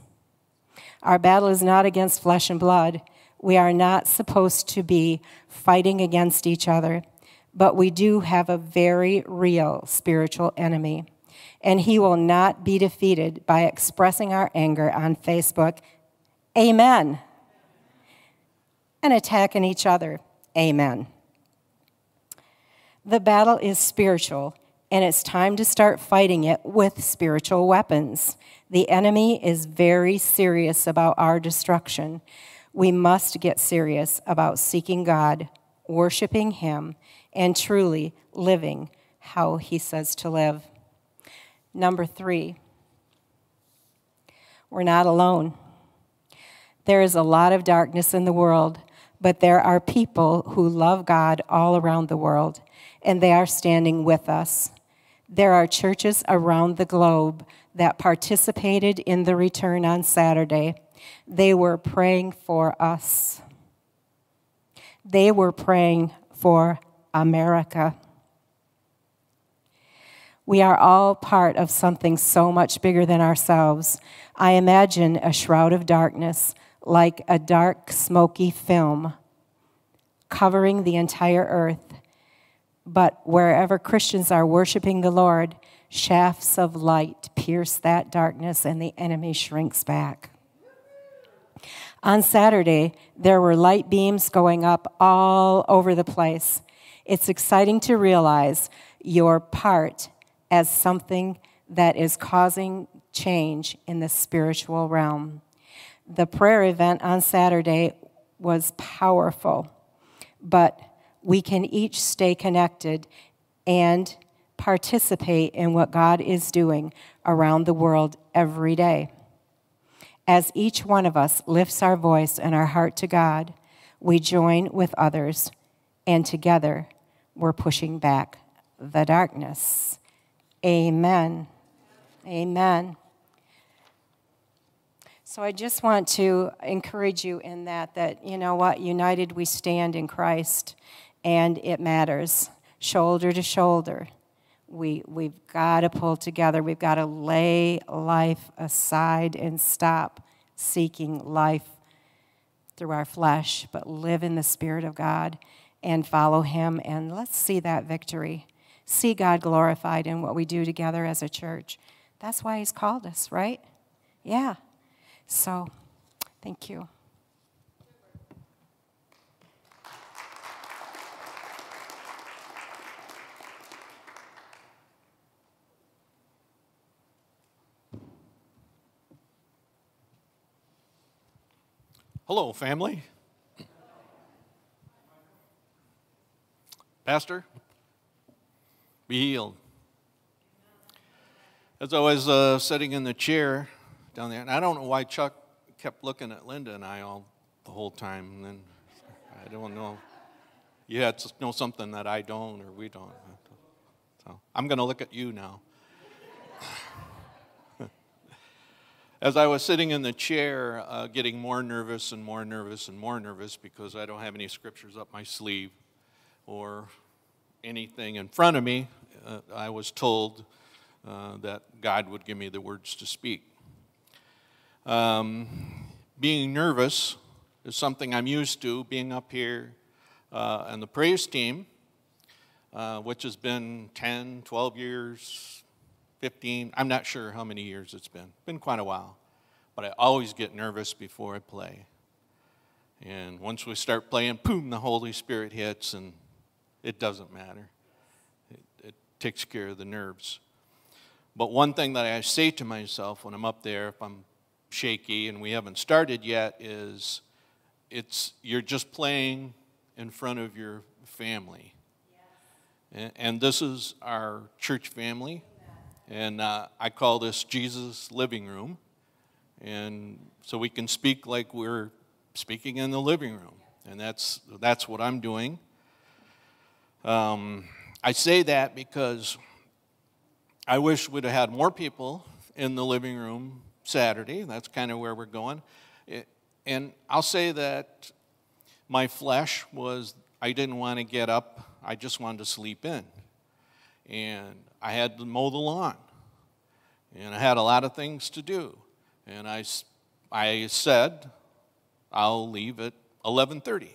Our battle is not against flesh and blood, we are not supposed to be fighting against each other, but we do have a very real spiritual enemy. And he will not be defeated by expressing our anger on Facebook. Amen. And attacking each other. Amen. The battle is spiritual, and it's time to start fighting it with spiritual weapons. The enemy is very serious about our destruction we must get serious about seeking God, worshiping Him, and truly living how He says to live. Number three, we're not alone. There is a lot of darkness in the world, but there are people who love God all around the world, and they are standing with us. There are churches around the globe that participated in the return on Saturday they were praying for us. They were praying for America. We are all part of something so much bigger than ourselves. I imagine a shroud of darkness, like a dark, smoky film, covering the entire earth. But wherever Christians are worshiping the Lord, shafts of light pierce that darkness and the enemy shrinks back. On Saturday, there were light beams going up all over the place. It's exciting to realize your part as something that is causing change in the spiritual realm. The prayer event on Saturday was powerful, but we can each stay connected and participate in what God is doing around the world every day. As each one of us lifts our voice and our heart to God, we join with others, and together we're pushing back the darkness. Amen. Amen. So I just want to encourage you in that that you know what united we stand in Christ and it matters shoulder to shoulder we, we've got to pull together. We've got to lay life aside and stop seeking life through our flesh, but live in the Spirit of God and follow Him. And let's see that victory. See God glorified in what we do together as a church. That's why He's called us, right? Yeah. So, thank you. Hello, family. Pastor, be healed. As I was uh, sitting in the chair down there, and I don't know why Chuck kept looking at Linda and I all the whole time, and then I don't know. Had to know something that I don't or we don't. So I'm going to look at you now. As I was sitting in the chair, uh, getting more nervous and more nervous and more nervous because I don't have any scriptures up my sleeve or anything in front of me, uh, I was told uh, that God would give me the words to speak. Um, being nervous is something I'm used to, being up here uh, on the praise team, uh, which has been 10, 12 years, 15, I'm not sure how many years it's been. Been quite a while. But I always get nervous before I play. And once we start playing, boom, the Holy Spirit hits, and it doesn't matter. It, it takes care of the nerves. But one thing that I say to myself when I'm up there, if I'm shaky and we haven't started yet, is it's you're just playing in front of your family. And, and, this is our church family. And uh, I call this Jesus' living room. And so we can speak like we're speaking in the living room. And that's, that's what I'm doing. Um, I say that because I wish we'd have had more people in the living room Saturday. That's kind of where we're going. And I'll say that my flesh was, I didn't want to get up, I just wanted to sleep in. And I had to mow the lawn. And I had a lot of things to do. And I, I said, I'll leave at 11:30.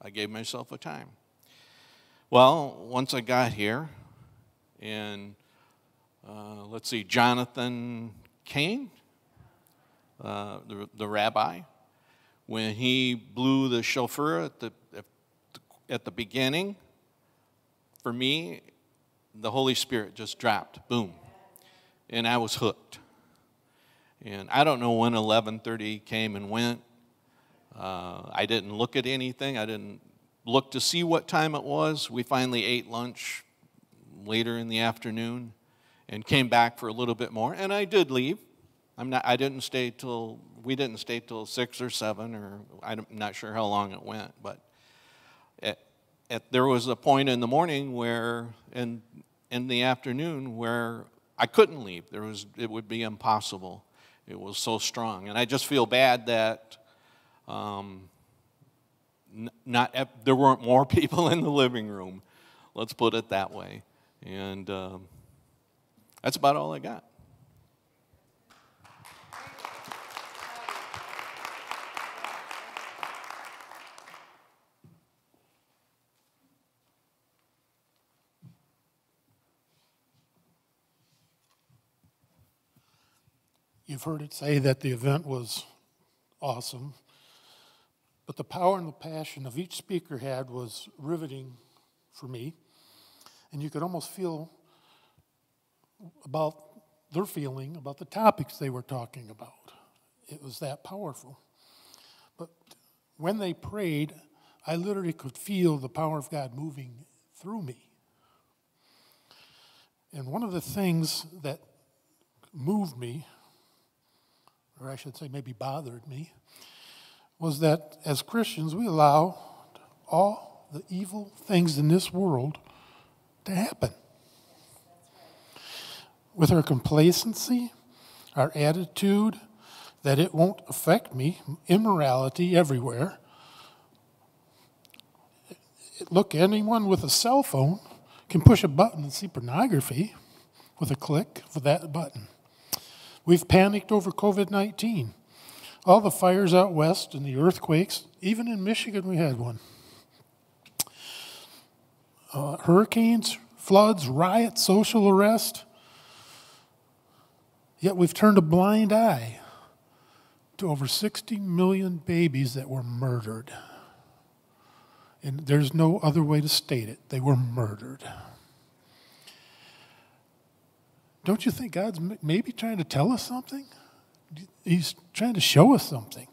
I gave myself a time. Well, once I got here, and uh, let's see, Jonathan Cahn, uh, the, the rabbi, when he blew the shofar at the, at the beginning, for me, the Holy Spirit just dropped, boom, and I was hooked. And I don't know when 11:30 came and went. Uh, I didn't look at anything. I didn't look to see what time it was. We finally ate lunch later in the afternoon and came back for a little bit more. And I did leave. I'm not. I didn't stay till we didn't stay till six or seven, or I'm not sure how long it went. But at, at, there was a point in the morning where, in in the afternoon, where I couldn't leave. There was. It would be impossible. It was so strong. And I just feel bad that um, not there weren't more people in the living room. Let's put it that way. And um, that's about all I got. You've heard it say that the event was awesome, but the power and the passion of each speaker had was riveting for me. And you could almost feel about their feeling about the topics they were talking about. It was that powerful. But when they prayed, I literally could feel the power of God moving through me. And one of the things that moved me or I should say maybe bothered me, was that as Christians we allow all the evil things in this world to happen. With our complacency, our attitude that it won't affect me, immorality everywhere. Look, anyone with a cell phone can push a button and see pornography with a click of that button. We've panicked over COVID 19. All the fires out west and the earthquakes, even in Michigan, we had one. Uh, hurricanes, floods, riots, social arrest. Yet we've turned a blind eye to over 60 million babies that were murdered. And there's no other way to state it. They were murdered. Don't you think God's maybe trying to tell us something? He's trying to show us something.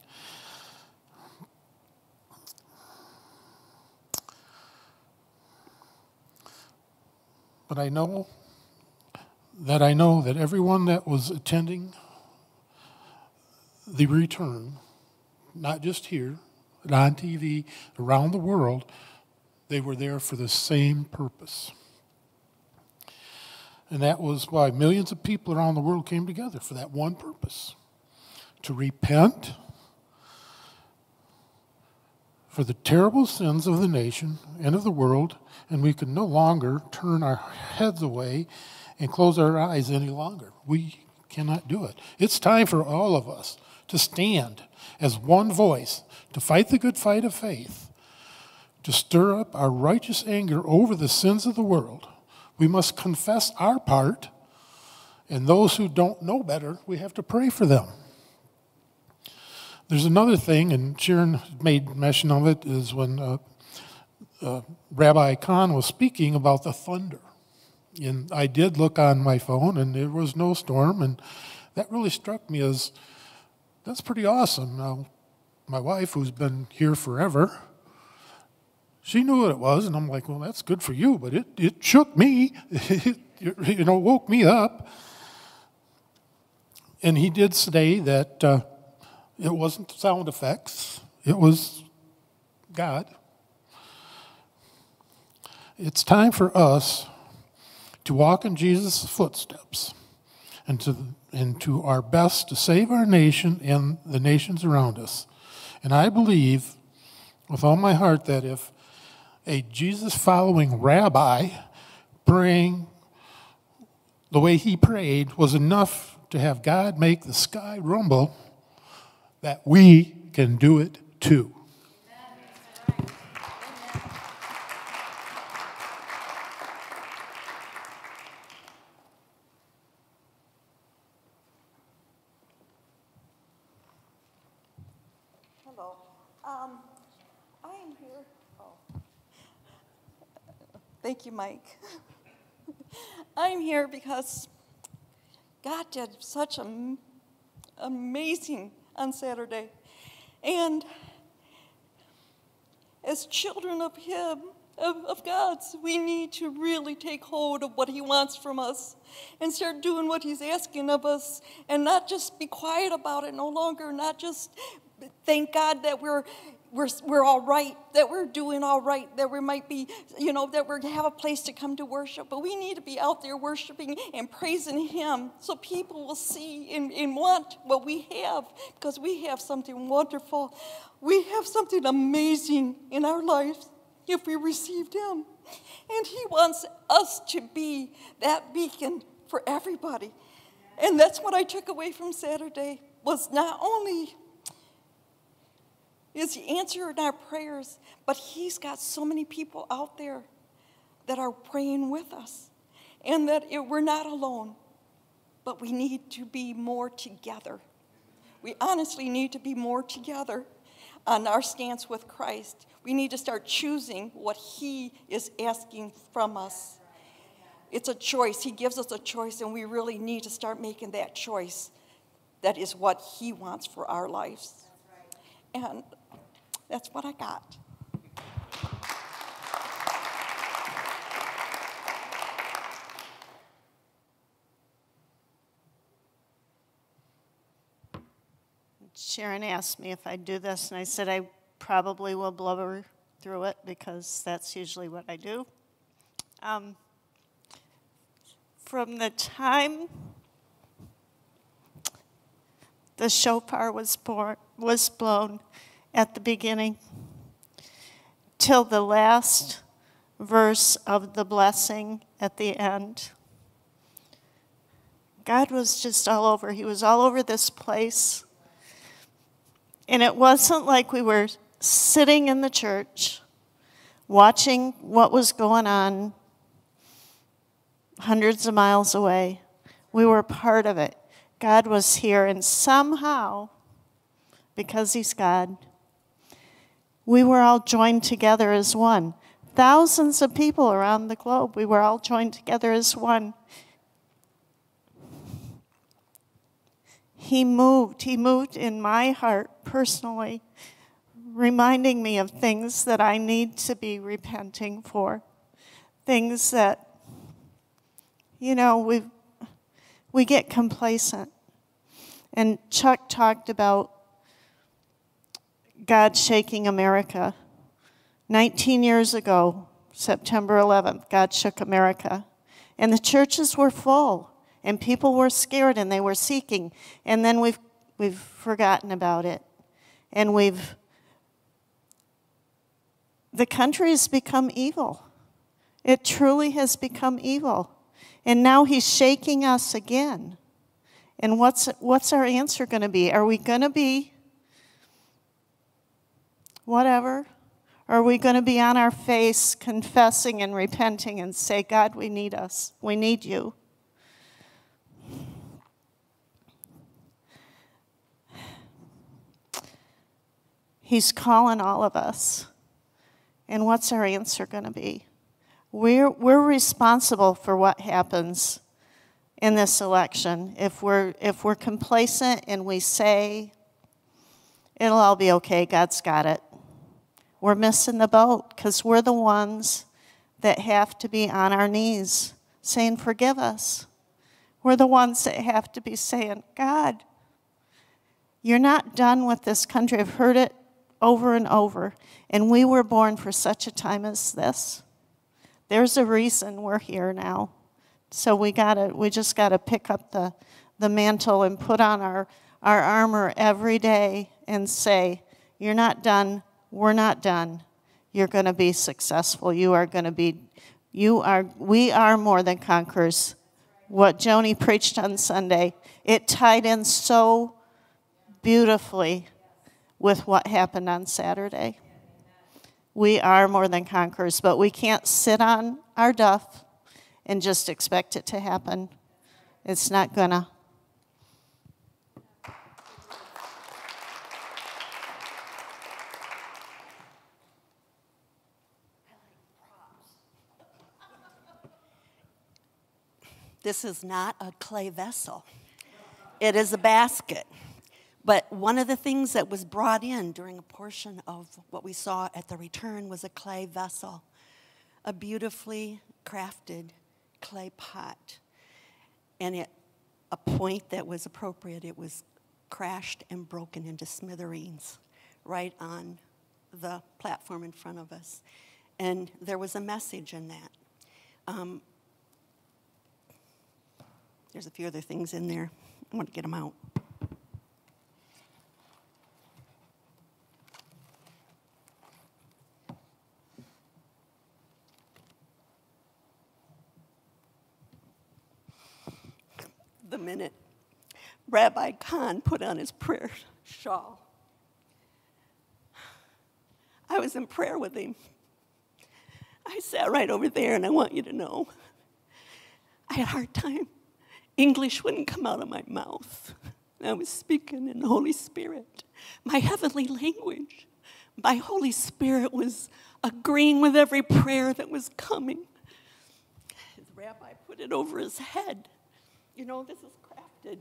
But I know that I know that everyone that was attending the return, not just here, but on TV, around the world, they were there for the same purpose. And that was why millions of people around the world came together for that one purpose to repent for the terrible sins of the nation and of the world, and we can no longer turn our heads away and close our eyes any longer. We cannot do it. It's time for all of us to stand as one voice to fight the good fight of faith, to stir up our righteous anger over the sins of the world. We must confess our part, and those who don't know better, we have to pray for them. There's another thing, and Sharon made mention of it, is when uh, uh, Rabbi Cahn was speaking about the thunder. And I did look on my phone, and there was no storm, and that really struck me as that's pretty awesome. Now, my wife, who's been here forever, she knew what it was, and I'm like, well, that's good for you, but it, it shook me. it, you know, woke me up. And he did say that uh, it wasn't sound effects, it was God. It's time for us to walk in Jesus' footsteps and to, and to our best to save our nation and the nations around us. And I believe with all my heart that if a Jesus following rabbi praying the way he prayed was enough to have God make the sky rumble, that we can do it too. Um. Oh. Thank you, Mike. I'm here because God did such an amazing on Saturday. And as children of Him, of, of God's, we need to really take hold of what He wants from us and start doing what He's asking of us and not just be quiet about it no longer, not just thank God that we're we're, we're all right, that we're doing all right, that we might be, you know, that we have a place to come to worship. But we need to be out there worshiping and praising Him so people will see and, and want what we have because we have something wonderful. We have something amazing in our lives if we received Him. And He wants us to be that beacon for everybody. And that's what I took away from Saturday was not only is He answering our prayers, but He's got so many people out there that are praying with us, and that it, we're not alone, but we need to be more together. We honestly need to be more together on our stance with Christ. We need to start choosing what He is asking from us. It's a choice. He gives us a choice, and we really need to start making that choice. That is what He wants for our lives. And that's what I got. Sharon asked me if I'd do this, and I said I probably will blubber through it because that's usually what I do. Um, from the time the shofar was, born, was blown at the beginning till the last verse of the blessing at the end. God was just all over. He was all over this place. And it wasn't like we were sitting in the church watching what was going on hundreds of miles away. We were part of it. God was here, and somehow because He's God. We were all joined together as one. Thousands of people around the globe, we were all joined together as one. He moved. He moved in my heart personally, reminding me of things that I need to be repenting for, things that, you know, we we get complacent. And Chuck talked about God shaking America. 19 years ago, September 11th, God shook America. And the churches were full, and people were scared and they were seeking. And then we've, we've forgotten about it. And we've, the country has become evil. It truly has become evil. And now he's shaking us again. And what's, what's our answer going to be? Are we going to be whatever? Are we going to be on our face confessing and repenting and say, God, we need us. We need you. He's calling all of us. And what's our answer going to be? We're, we're responsible for what happens in this election. If we're, if we're complacent and we say, it'll all be okay, God's got it, we're missing the boat because we're the ones that have to be on our knees saying, Forgive us. We're the ones that have to be saying, God, you're not done with this country. I've heard it over and over. And we were born for such a time as this. There's a reason we're here now. So we gotta we just gotta pick up the, the mantle and put on our, our armor every day and say, You're not done, we're not done. You're gonna be successful. You are gonna be you are we are more than conquerors. What Joni preached on Sunday, it tied in so beautifully with what happened on Saturday. We are more than conquerors, but we can't sit on our duff and just expect it to happen. It's not gonna. This is not a clay vessel, it is a basket. But one of the things that was brought in during a portion of what we saw at the return was a clay vessel, a beautifully crafted clay pot. And at a point that was appropriate, it was crashed and broken into smithereens right on the platform in front of us. And there was a message in that. Um, there's a few other things in there. I want to get them out. the minute Rabbi Cahn put on his prayer shawl. I was in prayer with him. I sat right over there, and I want you to know I had a hard time. English wouldn't come out of my mouth. I was speaking in the Holy Spirit, my heavenly language. My Holy Spirit was agreeing with every prayer that was coming. The rabbi put it over his head. You know, this is crafted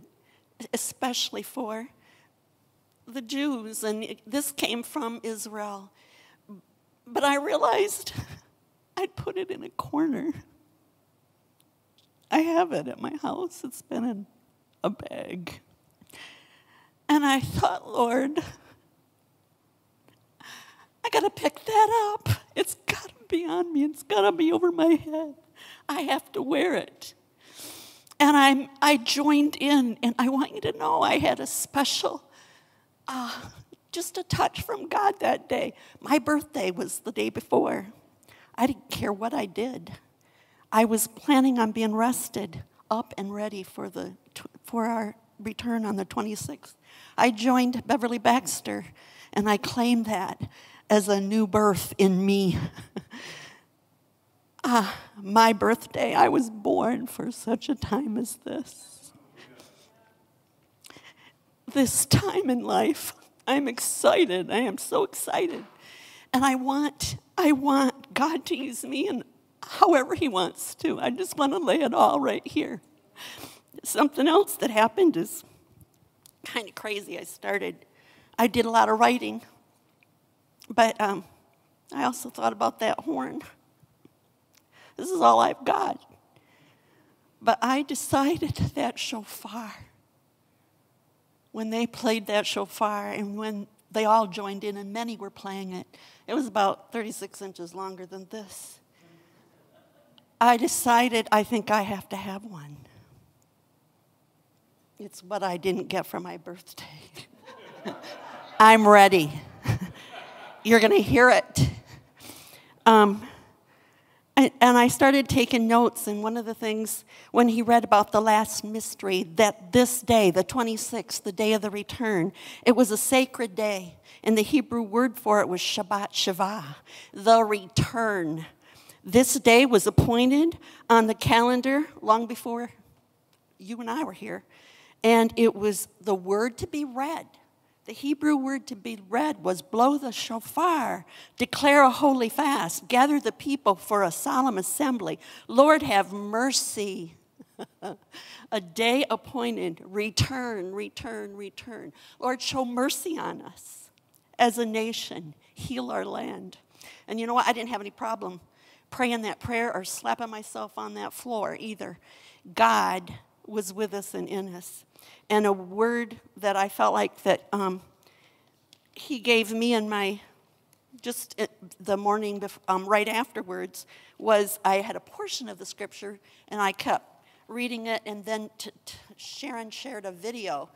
especially for the Jews, and this came from Israel. But I realized I'd put it in a corner. I have it at my house, it's been in a bag. And I thought, Lord, I gotta pick that up. It's gotta be on me, it's gotta be over my head. I have to wear it. And i I joined in, and I want you to know I had a special, uh, just a touch from God that day. My birthday was the day before. I didn't care what I did. I was planning on being rested, up and ready for, the, for our return on the 26th. I joined Beverly Baxter, and I claimed that as a new birth in me. Ah, my birthday, I was born for such a time as this. This time in life, I'm excited. I am so excited. And I want, I want God to use me in however He wants to. I just want to lay it all right here. Something else that happened is kind of crazy. I started, I did a lot of writing, but um, I also thought about that horn. This is all I've got. But I decided that shofar, when they played that shofar and when they all joined in and many were playing it, it was about 36 inches longer than this. I decided I think I have to have one. It's what I didn't get for my birthday. I'm ready. You're going to hear it. Um, and, and I started taking notes, and one of the things when he read about the last mystery, that this day, the 26th, the day of the return, it was a sacred day. And the Hebrew word for it was Shabbat Shuvah, the return. This day was appointed on the calendar long before you and I were here. And it was the word to be read. The Hebrew word to be read was blow the shofar, declare a holy fast, gather the people for a solemn assembly. Lord, have mercy. a day appointed, return, return, return. Lord, show mercy on us as a nation, heal our land. And you know what? I didn't have any problem praying that prayer or slapping myself on that floor either. God was with us and in us. And a word that I felt like that um, he gave me in my just the morning um, right afterwards was I had a portion of the scripture and I kept reading it and then t- t- Sharon shared a video.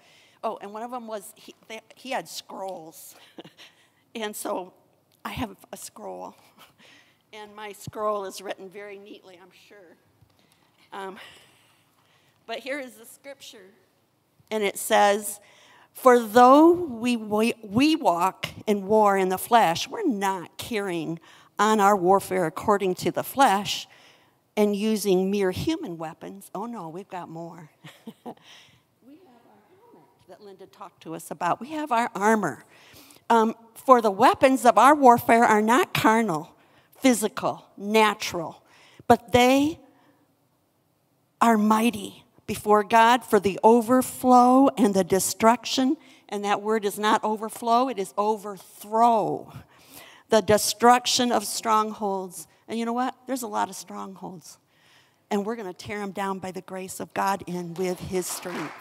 Oh, and one of them was he, they, he had scrolls. and so I have a scroll. And my scroll is written very neatly, I'm sure. Um, but here is the scripture. And it says, For though we, we walk in war in the flesh, we're not carrying on our warfare according to the flesh and using mere human weapons. Oh no, we've got more. we have our helmet that Linda talked to us about. We have our armor. Um, for the weapons of our warfare are not carnal, physical, natural, but they are mighty before God for the overflow and the destruction. And that word is not overflow, it is overthrow. The destruction of strongholds. And you know what? There's a lot of strongholds. And we're going to tear them down by the grace of God and with His strength.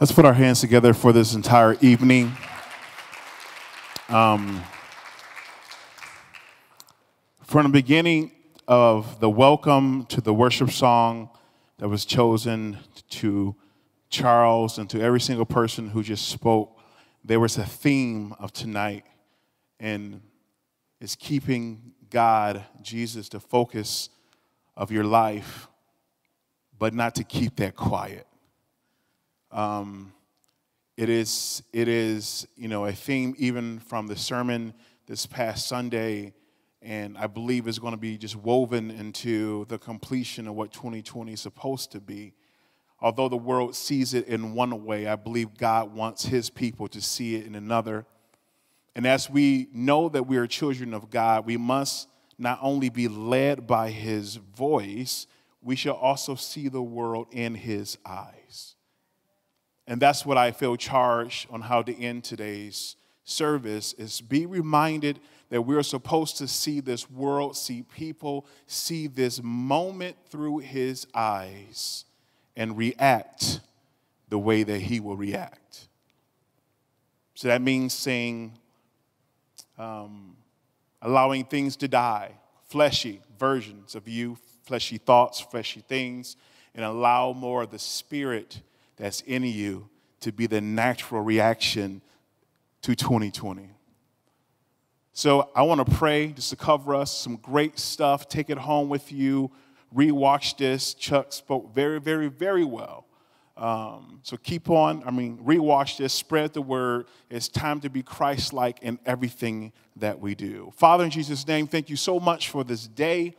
Let's put our hands together for this entire evening. Um, from the beginning of the welcome to the worship song that was chosen to Charles and to every single person who just spoke, there was a theme of tonight, and it's keeping God, Jesus, the focus of your life, but not to keep that quiet. Um, it is, it is, you know, a theme even from the sermon this past Sunday, and I believe is going to be just woven into the completion of what 2020 is supposed to be. Although the world sees it in one way, I believe God wants His people to see it in another. And as we know that we are children of God, we must not only be led by His voice, we shall also see the world in His eyes. And that's what I feel charged on how to end today's service is be reminded that we're supposed to see this world, see people, see this moment through his eyes and react the way that he will react. So that means saying, um, allowing things to die, fleshy versions of you, fleshy thoughts, fleshy things, and allow more of the spirit that's in you to be the natural reaction to 2020. So I want to pray just to cover us some great stuff. Take it home with you. Rewatch this. Chuck spoke very, very, very well Um, so keep on, I mean, rewatch this, spread the word. It's time to be Christ like in everything that we do. Father, in Jesus' name, thank you so much for this day.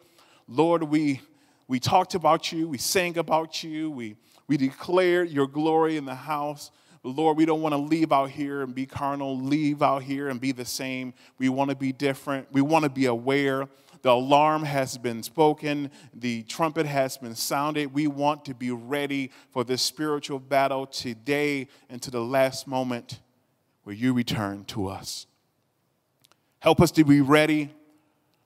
Lord, we, we talked about you, we sang about you, we, we declare your glory in the house. Lord, we don't want to leave out here and be carnal, leave out here and be the same. We want to be different. We want to be aware. The alarm has been spoken, the trumpet has been sounded. We want to be ready for this spiritual battle today and to the last moment where you return to us. Help us to be ready,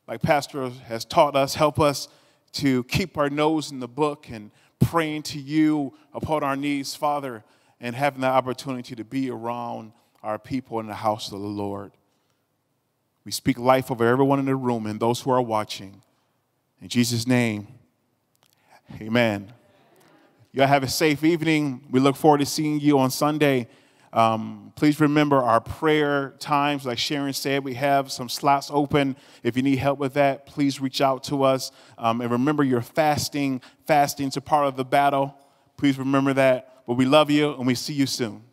like Pastor has taught us. Help us to keep our nose in the book and praying to you upon our knees, Father, and having the opportunity to be around our people in the house of the Lord. We speak life over everyone in the room and those who are watching. In Jesus' name, amen. Y'all have a safe evening. We look forward to seeing you on Sunday. Um, please remember our prayer times. Like Sharon said, we have some slots open. If you need help with that, please reach out to us. Um, and remember your fasting. Fasting's a part of the battle. Please remember that. But we love you and we see you soon.